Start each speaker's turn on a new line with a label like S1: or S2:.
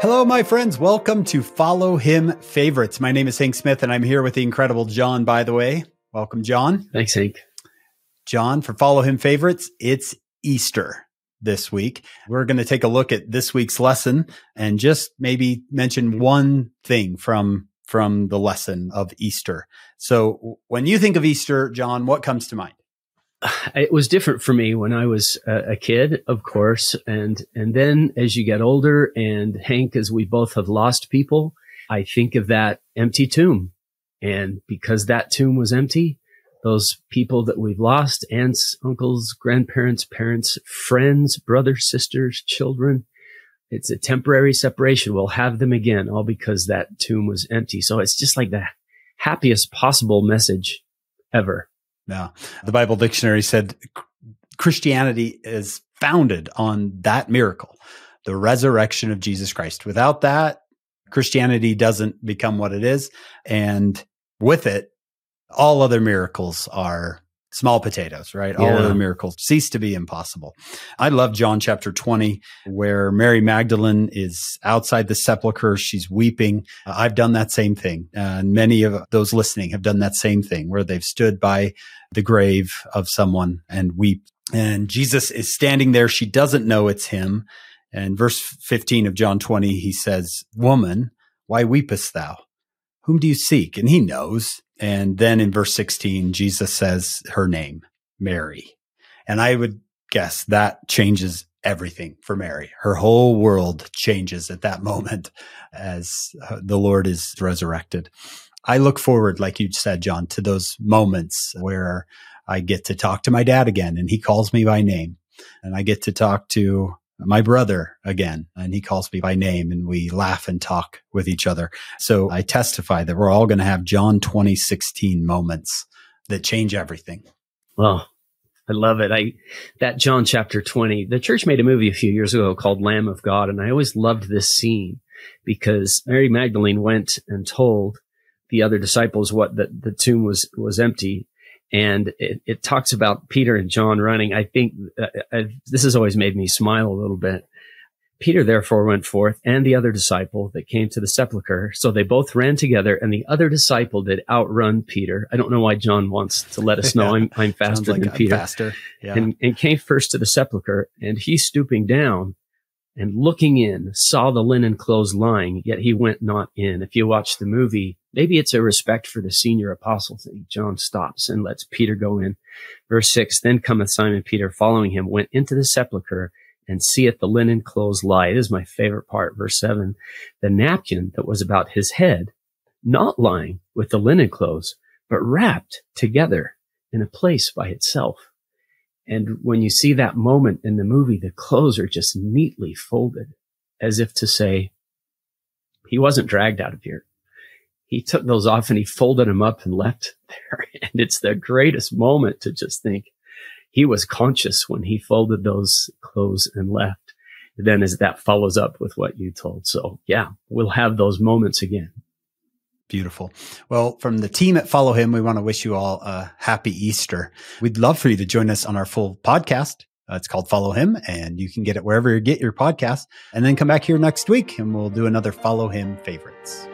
S1: Hello, my friends. Welcome to Follow Him Favorites. My name is Hank Smith, and I'm here with the incredible John Bytheway. Welcome, John.
S2: Thanks, Hank.
S1: John, for Follow Him Favorites, it's Easter this week. We're going to take a look at this week's lesson and just maybe mention one thing from from the lesson of Easter. So when you think of Easter, John, what comes to mind?
S2: It was different for me when I was a, kid, of course, and and then as you get older, and Hank, as we both have lost people, I think of that empty tomb, and because that tomb was empty, those people that we've lost, aunts, uncles, grandparents, parents, friends, brothers, sisters, children, it's a temporary separation. We'll have them again, all because that tomb was empty. So it's just like the happiest possible message ever.
S1: Yeah. The Bible dictionary said Christianity is founded on that miracle, the resurrection of Jesus Christ. Without that, Christianity doesn't become what it is. And with it, all other miracles are small potatoes, right? Yeah. All other miracles cease to be impossible. I love John chapter 20, where Mary Magdalene is outside the sepulchre. She's weeping. Uh, I've done that same thing. Uh, and many of those listening have done that same thing where they've stood by the grave of someone and weep. And Jesus is standing there. She doesn't know it's him. And verse 15 of John 20, he says, Woman, why weepest thou? Whom do you seek? And he knows. And then in verse 16, Jesus says her name, Mary. And I would guess that changes everything for Mary. Her whole world changes at that moment as uh, the Lord is resurrected. I look forward, like you said, John, to those moments where I get to talk to my dad again and he calls me by name and I get to talk to my brother again and he calls me by name and we laugh and talk with each other. So I testify that we're all going to have John 2016 moments that change everything.
S2: Well, I love it. I, that John chapter 20, the church made a movie a few years ago called Lamb of God. And I always loved this scene because Mary Magdalene went and told the other disciples what the, the tomb was, was empty. And it, it talks about Peter and John running. I think uh, uh, this has always made me smile a little bit. Peter therefore went forth and the other disciple that came to the sepulchre. So they both ran together and the other disciple did outrun Peter. I don't know why John wants to let us know yeah. I'm, I'm faster than Peter.
S1: Faster.
S2: Yeah. And, and came first to the sepulchre and he stooping down and looking in saw the linen clothes lying, yet he went not in. If you watch the movie, maybe it's a respect for the senior apostle thing. John stops and lets Peter go in. Verse six, then cometh Simon Peter following him, went into the sepulchre and seeth the linen clothes lie. It is my favorite part. Verse seven, the napkin that was about his head, not lying with the linen clothes, but wrapped together in a place by itself. And when you see that moment in the movie, the clothes are just neatly folded as if to say, he wasn't dragged out of here. He took those off and he folded them up and left there. And it's the greatest moment to just think he was conscious when he folded those clothes and left. And then as that follows up with what you told. So yeah, we'll have those moments again.
S1: Beautiful. Well, from the team at Follow Him, we want to wish you all a happy Easter. We'd love for you to join us on our full podcast. Uh, it's called Follow Him, and you can get it wherever you get your podcast. And then come back here next week, and we'll do another Follow Him favorites.